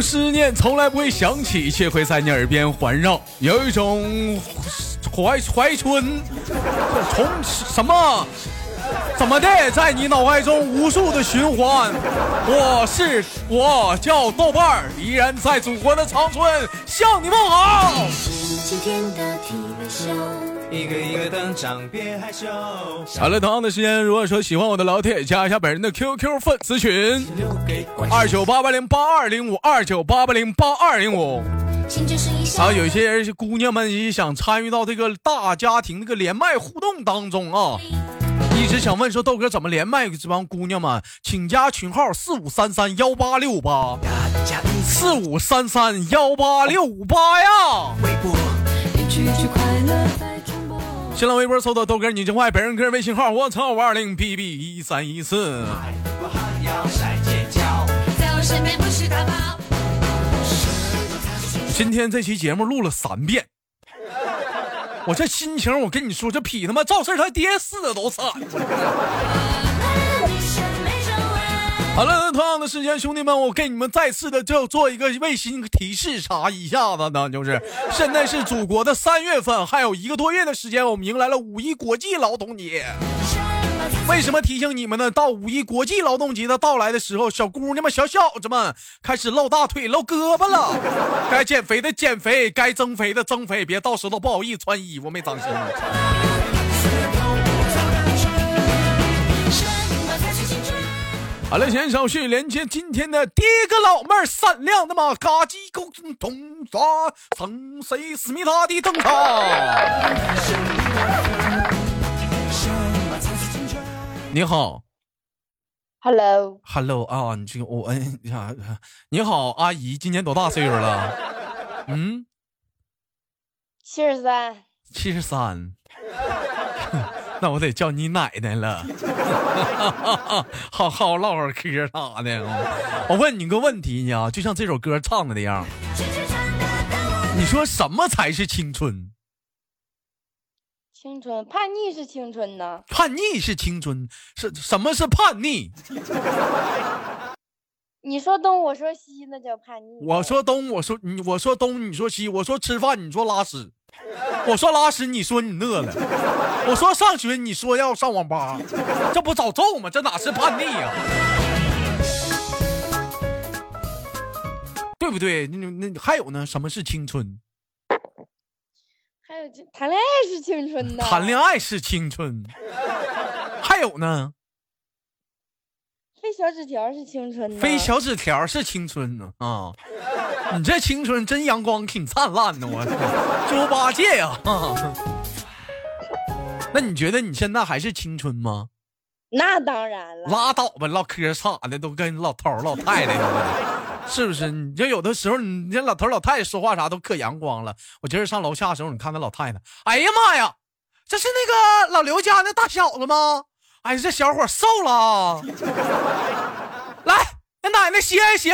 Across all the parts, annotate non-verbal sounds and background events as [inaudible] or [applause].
思念从来不会想起，却会在你耳边环绕；有一种怀怀春，从什么怎么的，在你脑海中无数的循环。我是我叫豆瓣儿，依然在祖国的长春向你们好。一个一个登场，别害羞。好了，同样的时间，如果说喜欢我的老铁，加一下本人的 QQ 粉丝群：二九八八零八二零五二九八八零八二零五。啊，有些人姑娘们也想参与到这个大家庭这个连麦互动当中啊，一直想问说豆哥怎么连麦？这帮姑娘们，请加群号四五三三幺八六五八，四五三三幺八六五八呀。新浪微博搜到豆哥你真坏，本人个人微信号我操五二零 bb 一三一四。今天这期节目录了三遍，我这心情我跟你说，这比他妈赵四他爹死的都惨。好了，同样的时间，兄弟们，我给你们再次的就做一个卫星提示查一下子呢，就是 [laughs] 现在是祖国的三月份，还有一个多月的时间，我们迎来了五一国际劳动节。为什么提醒你们呢？到五一国际劳动节的到来的时候，小姑娘们、小小子们开始露大腿、露胳膊了。[laughs] 该减肥的减肥，该增肥的增肥，别到时候不好意思穿衣服没长心。好了，先手续连接今天的第一个老妹儿，闪亮的嘛，嘎叽咕咚刷，从谁思密达的登场。你好，Hello，Hello 啊，你这个我哎呀，你好，阿姨，今年多大岁数了？嗯，七十三，七十三。[laughs] 那我得叫你奶奶了，[laughs] 好好唠会嗑啥的。我问你个问题呢，就像这首歌唱的那样，你说什么才是青春？青春叛逆是青春呢？叛逆是青春，是什么是叛逆？你说东，我说西，那叫叛逆。我说东，我说你，我说东，你说西，我说吃饭，你说拉屎。我说拉屎，你说你饿了；我说上学，你说要上网吧，这不早揍吗？这哪是叛逆呀？对不对？那那还有呢？什么是青春？还有谈恋爱是青春呢？谈恋爱是青春。还有呢？飞小纸条是青春。飞小纸条是青春呢啊！你这青春真阳光，挺灿烂的，我猪八戒呀！[laughs] 那你觉得你现在还是青春吗？那当然了。拉倒吧，唠嗑啥的都跟老头老太太似的，是不是？你就有的时候，你这老头老太太说话啥都可阳光了。我今儿上楼下的时候，你看那老太太，哎呀妈呀，这是那个老刘家那大小子吗？哎呀，这小伙瘦了啊。来，给奶奶歇一歇。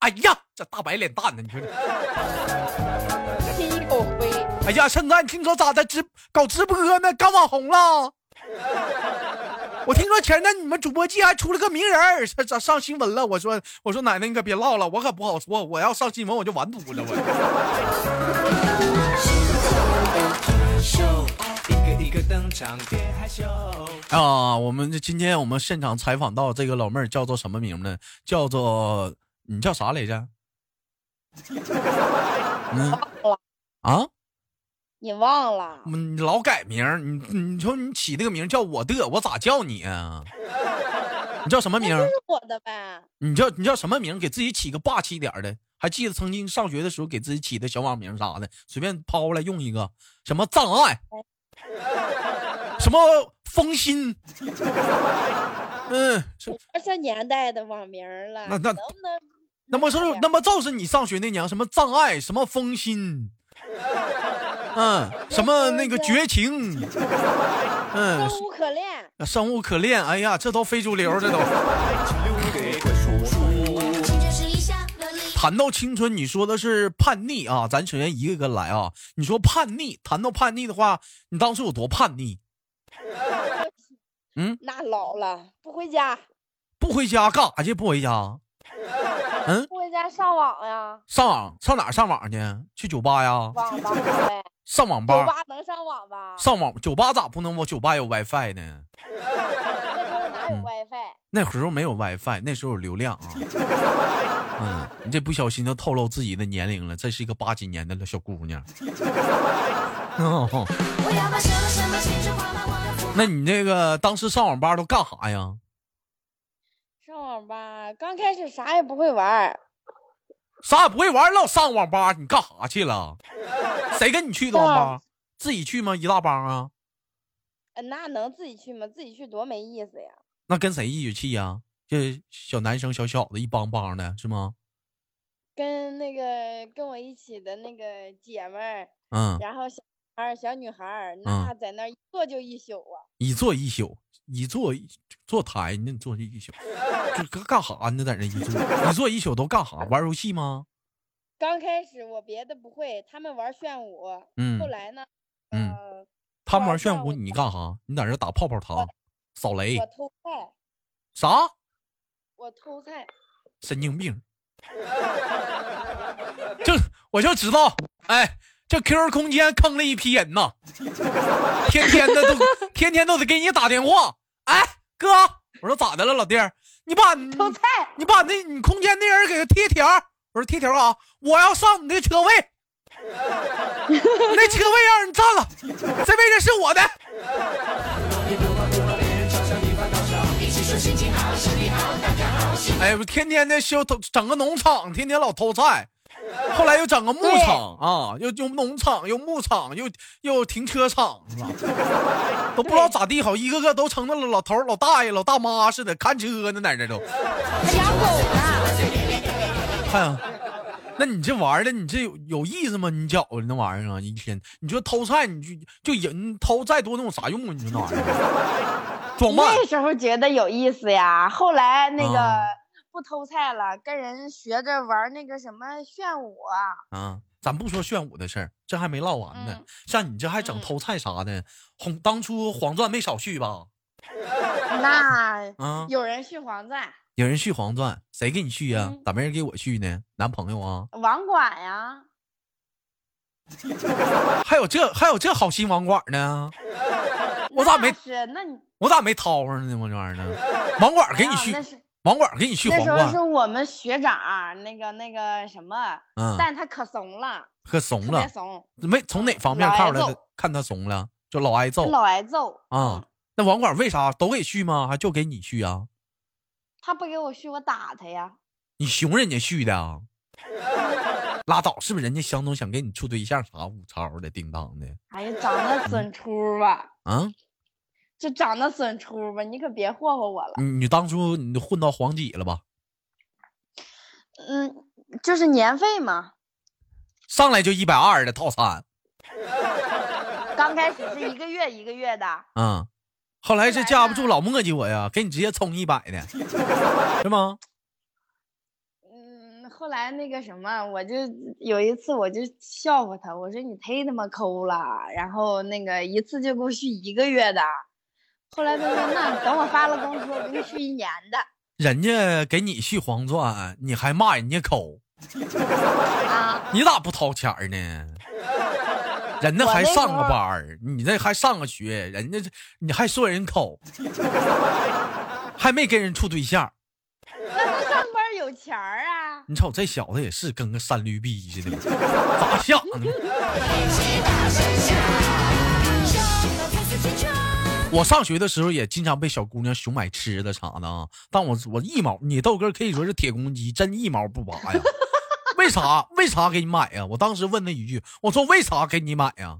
哎呀，这大白脸蛋子，你说这，一口灰。哎呀，现在听说咋的直搞直播呢？干网红了？我听说前阵你们主播界还出了个名人，咋上新闻了？我说我说奶奶你可别唠了，我可不好说，我要上新闻我就完犊了我。啊，我们今天我们现场采访到这个老妹儿叫做什么名呢？叫做。你叫啥来着？[laughs] 嗯啊，你忘了？你老改名你你说你起那个名叫我的，我咋叫你啊？[laughs] 你叫什么名？是我的呗。你叫你叫什么名？给自己起个霸气点的。还记得曾经上学的时候给自己起的小网名啥的，随便抛过来用一个。什么障碍？[laughs] 什么风心？嗯，多少年代的网名了？那那能不能？那么是，那么就是你上学那年什么障碍，什么风心，[laughs] 嗯，什么那个绝情，嗯，生无可恋，生无可恋，哎呀，这都非主流，这都。[laughs] 谈到青春，你说的是叛逆啊，咱首先一个个来啊。你说叛逆，谈到叛逆的话，你当时有多叛逆？[laughs] 嗯，那老了，不回家，不回家干啥去？不回家。嗯，不回家上网呀。上网上哪上网去？去酒吧呀？网吧呗。上网吧。酒吧能上网吧？上网酒吧咋不能？我酒吧有 WiFi 呢？[laughs] 那时候哪有 WiFi？那时候没有 WiFi，那时候有流量啊。嗯，你这不小心就透露自己的年龄了。这是一个八几年的小姑娘。[laughs] 那你那个当时上网吧都干啥呀？上网吧刚开始啥也不会玩，啥也不会玩，老上网吧，你干啥去了？谁跟你去的网吧？自己去吗？一大帮啊？那能自己去吗？自己去多没意思呀！那跟谁一起去呀？就小男生、小小子一帮帮的，是吗？跟那个跟我一起的那个姐们儿，嗯，然后小孩、小女孩，那在那一坐就一宿啊！一坐一宿，一坐坐台，那坐一宿，这干啥呢？在那一坐一坐一宿都干啥？玩游戏吗？刚开始我别的不会，他们玩炫舞，嗯，后来呢，嗯，他们玩炫舞，你干哈？你在这打泡泡糖、扫雷？我偷菜。啥？我偷菜。神经病。就我就知道，哎，这 QQ 空间坑了一批人呐，天天的都天天都得给你打电话。哎，哥，我说咋的了，老弟儿，你把偷菜，你把那你空间那人给他贴条。我说贴条啊，我要上你的车位，那车位让人占了，这位置是我的。哎，不天天的修偷，整个农场，天天老偷菜。后来又整个牧场啊，又又农场，又牧场，又又停车场，[laughs] 都不知道咋地好，一个个都成那了老头、老大爷、老大妈似的看车呢，在这都。还养狗呢。看，那你这玩的，你这有有意思吗？你觉着那玩意儿啊，一天，你说偷菜，你就就人偷再多，那有啥用啊？你说那玩意儿，那时候觉得有意思呀，后来那个。不偷菜了，跟人学着玩那个什么炫舞啊！啊，咱不说炫舞的事儿，这还没唠完呢。像你这还整偷菜啥的，红当初黄钻没少续吧？[laughs] 那啊，有人续黄钻，有人续黄钻，谁给你续呀？咋没人给我续呢？男朋友啊？网管呀？[laughs] 还有这还有这好心网管呢？[laughs] 我咋没？那你我咋没掏上呢？我这玩意儿呢？网管给你续。网管给你续那时候是我们学长那个那个什么，嗯，但他可怂了，可怂了，怂，没从哪方面看出来？看他怂了，就老挨揍，老挨揍啊！那网管为啥都给续吗？还就给你续啊？他不给我续，我打他呀！你熊人家续的啊？[laughs] 拉倒，是不是人家相中想跟你处对象啥五超的叮当的？哎呀，长得损出吧？啊？就长得损出吧，你可别霍霍我了。你你当初你混到黄几了吧？嗯，就是年费嘛。上来就一百二的套餐。[laughs] 刚开始是一个月一个月的。嗯，后来是架不住老磨叽我呀，给你直接充一百的，[laughs] 是吗？嗯，后来那个什么，我就有一次我就笑话他，我说你忒他妈抠了，然后那个一次就给我续一个月的。后来他说：“那等我发了工资，我给你续一年的。”人家给你续黄钻，你还骂人家抠？啊！你咋不掏钱呢？[laughs] 人家还上个班你这还上个学，人家你还说人抠，[laughs] 还没跟人处对象。钱儿啊？你瞅这小子也是跟个三驴逼似的，咋想的？[laughs] 我上学的时候也经常被小姑娘熊买吃的啥的啊，但我我一毛，你豆哥可以说是铁公鸡，真一毛不拔呀。[laughs] 为啥？为啥给你买呀？我当时问他一句，我说为啥给你买呀？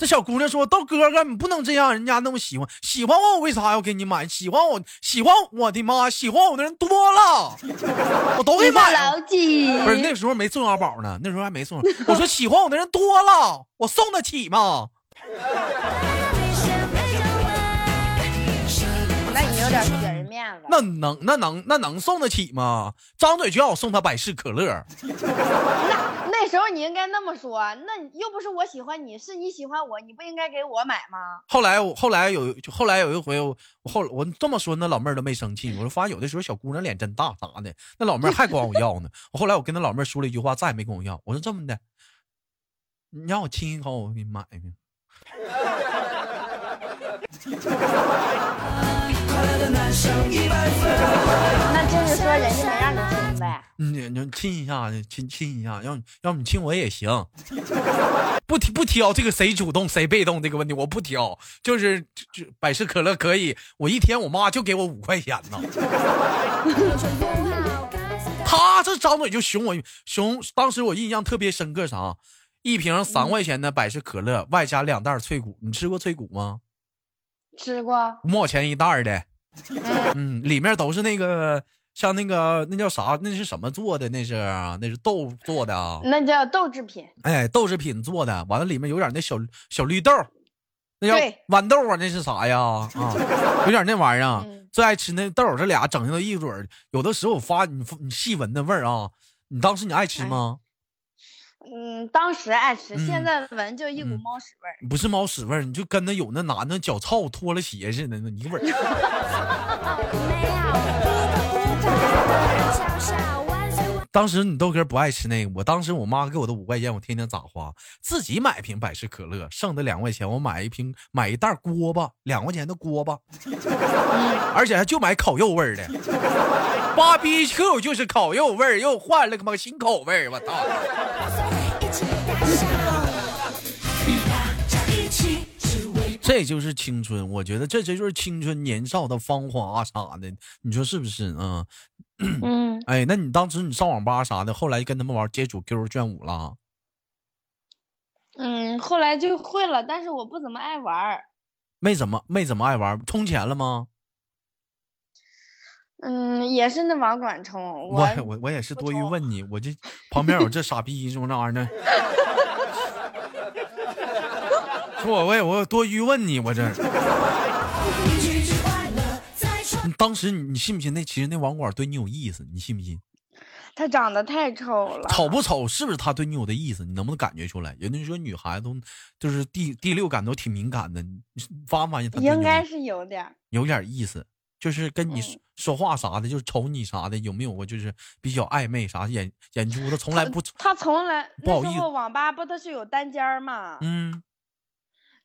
这小姑娘说豆哥哥，你不能这样，人家那么喜欢，喜欢我，我为啥要给你买？喜欢我，喜欢我的妈，喜欢我的人多了，我都给买。不是那时候没送小宝呢，那时候还没送。我说喜欢我的人多了，我送得起吗？[laughs] 那你有点给人面子，那能那能那能送得起吗？张嘴就要我送他百事可乐。[laughs] 时候你应该那么说，那又不是我喜欢你，是你喜欢我，你不应该给我买吗？后来我后来有后来有一回我后我这么说，那老妹儿都没生气。我说发现有的时候小姑娘脸真大咋的，那老妹儿还管我要呢。我后来我跟那老妹儿说了一句话，再也没跟我要。我说这么的，你让我亲一口，我给你买去。[laughs] 那就是说人家没让你亲呗？你你亲一下，亲亲一下，要要你亲我也行，[laughs] 不挑不挑这个谁主动谁被动这个问题，我不挑，就是就百事可乐可以，我一天我妈就给我五块钱呢。[laughs] 他这张嘴就熊我熊，当时我印象特别深刻啥，一瓶三块钱的百事可乐，外加两袋脆骨，你吃过脆骨吗？吃过，五毛钱一袋的，[laughs] 嗯，里面都是那个像那个那叫啥？那是什么做的？那是那是豆做的啊？那叫豆制品。哎，豆制品做的，完了里面有点那小小绿豆，那叫豌豆啊？那是啥呀？啊，[laughs] 有点那玩意儿。最爱吃那豆，这俩整上一嘴，有的时候我发你你细闻那味儿啊，你当时你爱吃吗？嗯，当时爱吃，现在闻就一股猫屎味儿。不是猫屎味儿，你就跟那有那男的脚臭脱了鞋似的，那一味儿。[laughs] 当时你豆哥不爱吃那个，我当时我妈给我的五块钱，我天天咋花？自己买瓶百事可乐，剩的两块钱我买一瓶买一袋锅巴，两块钱的锅巴，[laughs] 而且还就买烤肉味儿的。芭比 Q 就是烤肉味儿，又换了个么新口味儿，我操！这就是青春，我觉得这这就是青春年少的芳华啥的，你说是不是啊？嗯，[clears throat] 哎，那你当时你上网吧啥的，后来跟他们玩接触 QQ 炫舞了？嗯，后来就会了，但是我不怎么爱玩。没怎么没怎么爱玩，充钱了吗？嗯，也是那网管充。我我我也是多余问你，我这旁边有这傻逼说那玩意儿。说我我我多余问你，我这。你当时你你信不信？那其实那网管对你有意思，你信不信？他长得太丑了。丑不丑？是不是他对你有的意思？你能不能感觉出来？人家说女孩子都就是第第六感都挺敏感的，你发没发现他应该是有点有点意思，就是跟你说话啥的，就是瞅你啥的，有没有过就是比较暧昧啥眼眼珠子从来不他从来不好意思。网吧不都是有单间吗？嗯。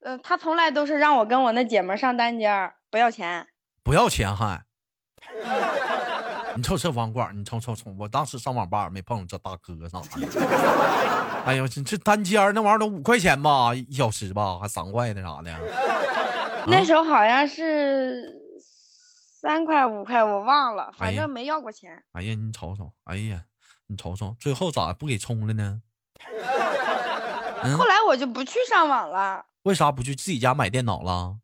呃，他从来都是让我跟我那姐们上单间不要钱，不要钱还。[laughs] 你瞅这网管，你瞅瞅瞅，我当时上网吧没碰着这大哥啥的。[laughs] 哎呦，这这单间那玩意儿都五块钱吧，一小时吧，还三块的啥的。那时候好像是三块五块，我忘了，反正没要过钱。哎呀，你瞅瞅，哎呀，你瞅瞅，最后咋不给充了呢？后来我就不去上网了。为啥不去自己家买电脑了？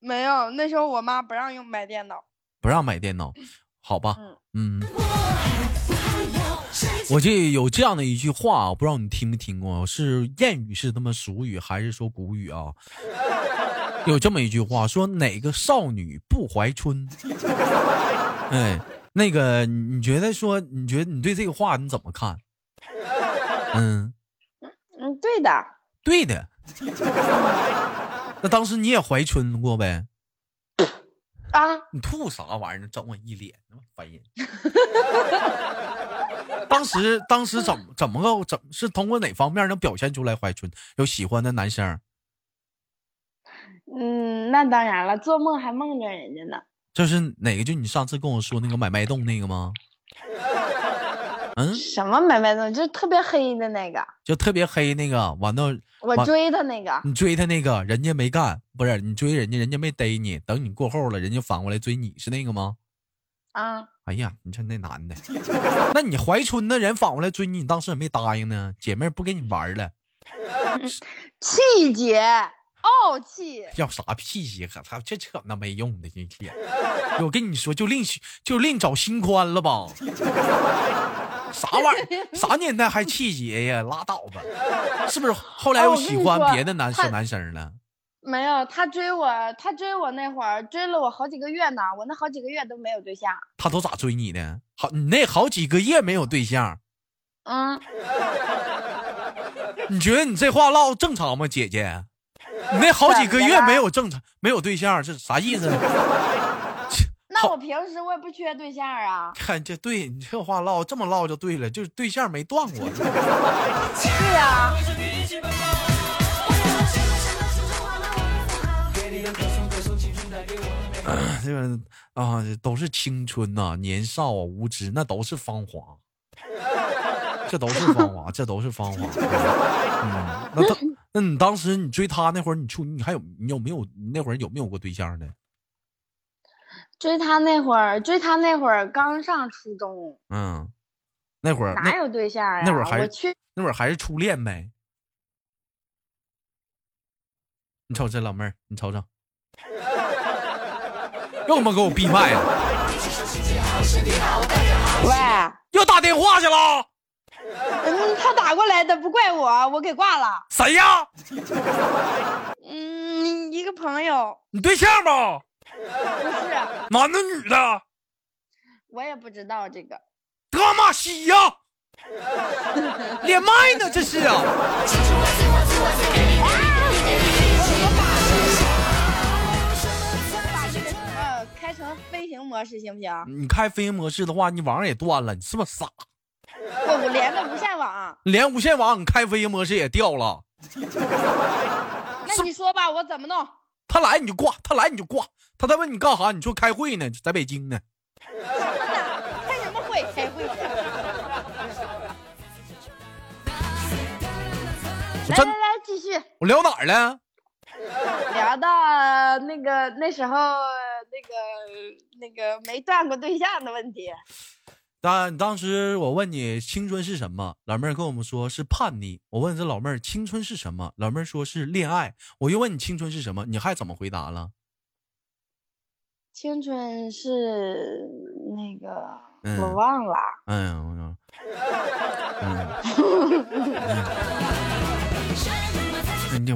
没有，那时候我妈不让用买电脑，不让买电脑，好吧，嗯。我这有这样的一句话，我不知道你听没听过，是谚语，是他妈俗语，还是说古语啊？有这么一句话，说哪个少女不怀春？哎，那个，你觉得说，你觉得你对这个话你怎么看？嗯嗯，对的，对的。那当时你也怀春过呗？啊！你吐啥玩意儿？整我一脸那么烦人。当时当时怎么怎么个怎是通过哪方面能表现出来怀春？有喜欢的男生？嗯，那当然了，做梦还梦着人家呢。就是哪个？就你上次跟我说那个买脉动那个吗？嗯，什么买脉动？就特别黑的那个，就特别黑那个，完了。我追他那个，你追他那个，人家没干，不是你追人家，人家没逮你，等你过后了，人家反过来追你是那个吗？啊！哎呀，你瞅那男的，[laughs] 那你怀春的人反过来追你，你当时也没答应呢？姐妹不跟你玩了？[laughs] 气节，傲气，要啥气节？可他这扯那没用的这天，我跟你说，就另就另找新欢了吧。啥玩意儿？啥年代还气节呀？拉倒吧！是不是后来又喜欢别的男小男生了？没有，他追我，他追我那会儿追了我好几个月呢。我那好几个月都没有对象。他都咋追你的？好，你那好几个月没有对象？嗯，你觉得你这话唠正常吗，姐姐？[laughs] 你那好几个月没有正常没有对象，这啥意思？[laughs] 那我平时我也不缺对象啊。看这对你这话唠这么唠就对了，就是对象没断过。[laughs] 对呀。这个啊，都是青春呐，年少啊，无知，那都是芳华，这都是芳华，这都是芳华。嗯，那当那你当时你追他那会儿，你处你还有你有没有你那会儿有没有过对象呢？追他那会儿，追他那会儿刚上初中。嗯，那会儿哪有对象呀？那会儿还是那会儿还是初恋呗。你瞅这老妹儿，你瞅瞅。又他妈给我闭麦了！喂，又打电话去了。[laughs] 嗯，他打过来的，不怪我，我给挂了。谁呀？嗯，一个朋友。你对象吧？不是。男的女的？我也不知道这个。德玛西呀！[laughs] 连麦呢，这是啊。开成飞行模式行不行？你开飞行模式的话，你网也断了，你是不是傻？我我连的无线网，连无线网，你开飞行模式也掉了。那你说吧，我怎么弄？他来你就挂，他来你就挂。他在问你干啥？你说开会呢，在北京呢。[laughs] 开什么会？开会。[laughs] 来来来，继续。我聊哪儿了？[laughs] 聊到那个那时候。那个那个没断过对象的问题。当当时我问你青春是什么，老妹儿跟我们说是叛逆。我问这老妹儿青春是什么，老妹儿说是恋爱。我又问你青春是什么，你还怎么回答了？青春是那个我忘了。嗯，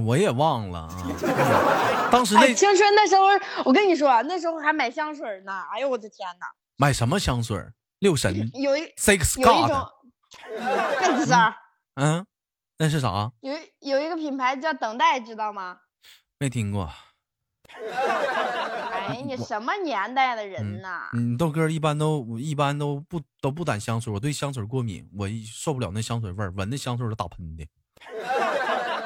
[laughs] 我也忘了啊，当时那青春那时候，我跟你说，那时候还买香水呢。哎呦我的天哪！买什么香水？六神有一 Six God。嗯，那是啥？有有一个品牌叫等待，知道吗？没听过。哎，你什么年代的人呐？嗯，豆哥一般都一般都不都不掸香水，我对香水过敏，我受不了那香水味儿，闻那香水都打喷嚏。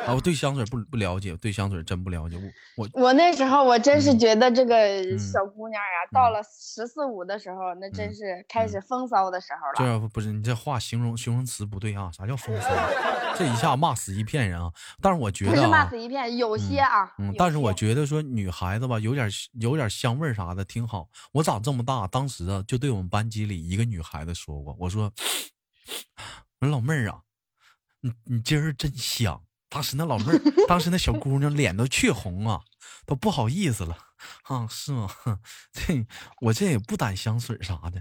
啊，我对香水不不了解，对香水真不了解。我我我那时候我真是觉得这个小姑娘呀，到了十四五的时候，那真是开始风骚的时候了。这不是你这话形容形容词不对啊？啥叫风骚？这一下骂死一片人啊！但是我觉得不是骂死一片，有些啊。嗯，但是我觉得说女孩子吧，有点有点香味啥的挺好。我长这么大，当时啊就对我们班级里一个女孩子说过，我说 [sniffs] 我说老妹儿啊，你你今儿真香。当时那老妹儿，当时那小姑娘脸都雀红啊，都不好意思了啊，是吗？[laughs] 这我这也不掸香水啥的。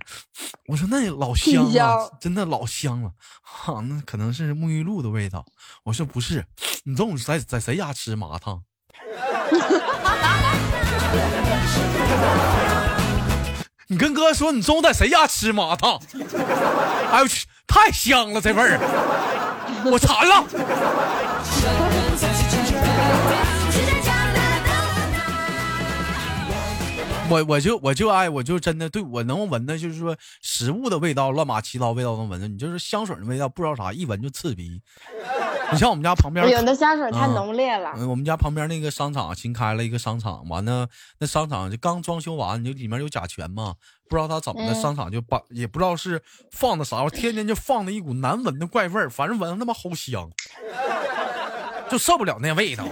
我说那老香了，真的老香了啊，那可能是沐浴露的味道。我说不是，你中午在在谁家吃麻辣烫？[laughs] 你跟哥说你中午在谁家吃麻辣烫？[laughs] 哎呦去，太香了，这味儿，我馋了。我我就我就爱我就真的对我能闻的，就是说食物的味道，乱码七糟味道能闻着。你就是香水的味道，不知道啥，一闻就刺鼻。你像我们家旁边有的香水太浓烈了。我们家旁边那个商场新开了一个商场，完了那商场就刚装修完，就里面有甲醛嘛，不知道他怎么的，商场就把也不知道是放的啥，我天天就放的一股难闻的怪味儿，反正闻着他妈齁香。就受不了那味道。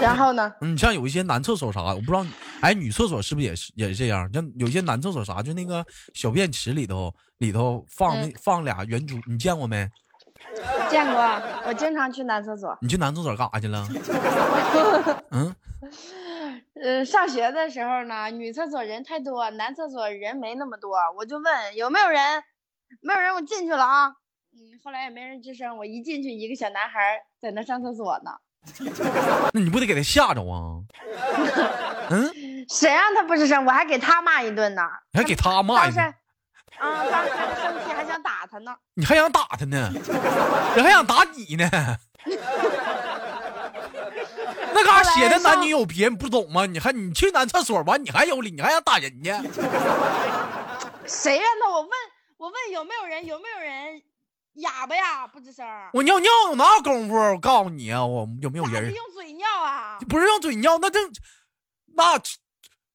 然后呢？你像有一些男厕所啥，我不知道，哎，女厕所是不是也是也是这样？像有些男厕所啥，就那个小便池里头里头放那放俩圆珠，你见过没？见过，我经常去男厕所。你去男厕所干啥去了？[laughs] 嗯，呃，上学的时候呢，女厕所人太多，男厕所人没那么多，我就问有没有人，没有人，我进去了啊。嗯，后来也没人吱声。我一进去，一个小男孩在那上厕所呢。[laughs] 那你不得给他吓着啊？[laughs] 嗯，谁让他不吱声？我还给他骂一顿呢。你还给他骂一顿？啊，当时生气还想打他呢。你还想打他呢？人还想打你呢？[laughs] 那嘎写的男女有别，你不懂吗？你还你去男厕所完，你还有理，你还想打人家？谁让他？我问，我问有没有人？有没有人？哑巴呀，不吱声。我尿尿哪有功夫？我告诉你啊，我有没有人？用嘴尿啊？不是用嘴尿，那这那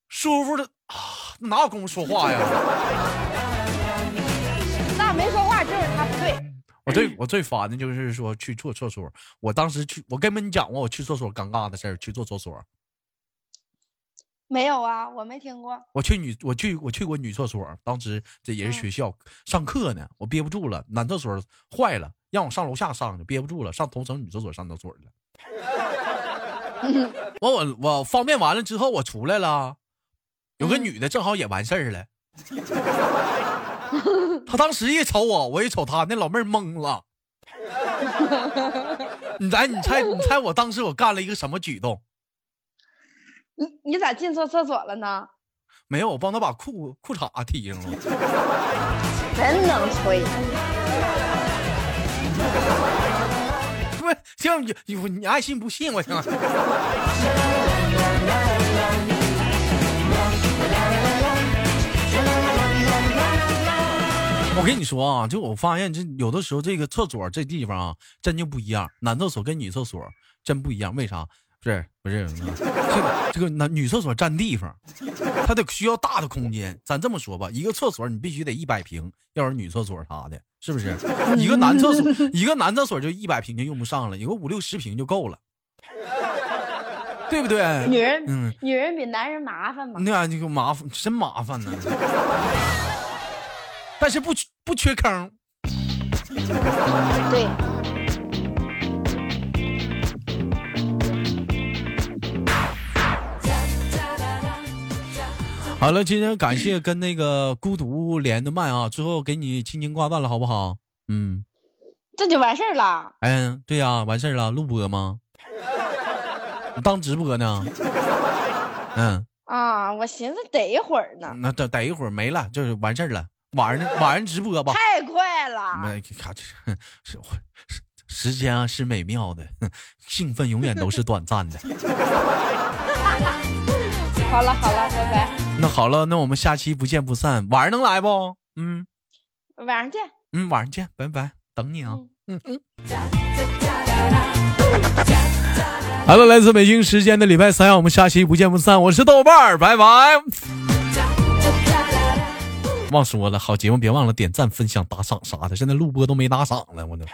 舒服的啊，哪有功夫说话呀？[laughs] 那没说话就是他不对。我最我最烦的就是说去做厕所。我当时去，我跟你们讲过我去厕所尴尬的事儿，去做厕所。没有啊，我没听过。我去女，我去我去过女厕所，当时这也是学校上课呢，我憋不住了，男厕所坏了，让我上楼下上去，憋不住了，上同城女厕所上厕所了。[laughs] 完我我方便完了之后，我出来了，有个女的正好也完事儿了。他当时一瞅我，我一瞅他，那老妹儿懵了。[laughs] 你来，你猜，你猜我当时我干了一个什么举动？你你咋进错厕所了呢？没有，我帮他把裤裤衩提上了。真能吹！[laughs] 不是，行，你你爱信不信我行。[laughs] 我跟你说啊，就我发现这有的时候这个厕所这地方啊，真就不一样。男厕所跟女厕所真不一样，为啥？是不是这个这个男女厕所占地方，它得需要大的空间。咱这么说吧，一个厕所你必须得一百平，要是女厕所啥的，是不是？一个男厕所一个男厕所就一百平就用不上了，有个五六十平就够了，对不对？女人，嗯，女人比男人麻烦嘛？那这个麻烦真麻烦呢，[laughs] 但是不不缺坑。对。好了，今天感谢跟那个孤独连的麦啊，最后给你轻轻挂断了，好不好？嗯，这就完事儿了。嗯，对呀，完事儿了，录播吗？你 [laughs] 当直播呢？嗯。啊，我寻思得一会儿呢。那等等一会儿没了，就是完事儿了。晚上晚上直播吧。太快了。没看这是时间啊，是美妙的，[laughs] 兴奋永远都是短暂的。[laughs] 好了好了，拜拜。那好了，那我们下期不见不散。晚上能来不？嗯，晚上见。嗯，晚上见，拜拜，等你啊。嗯嗯。好了，来自北京时间的礼拜三，我们下期不见不散。我是豆瓣儿，拜拜。忘说了，好节目别忘了点赞、分享、打赏啥的。现在录播都没打赏了，我都。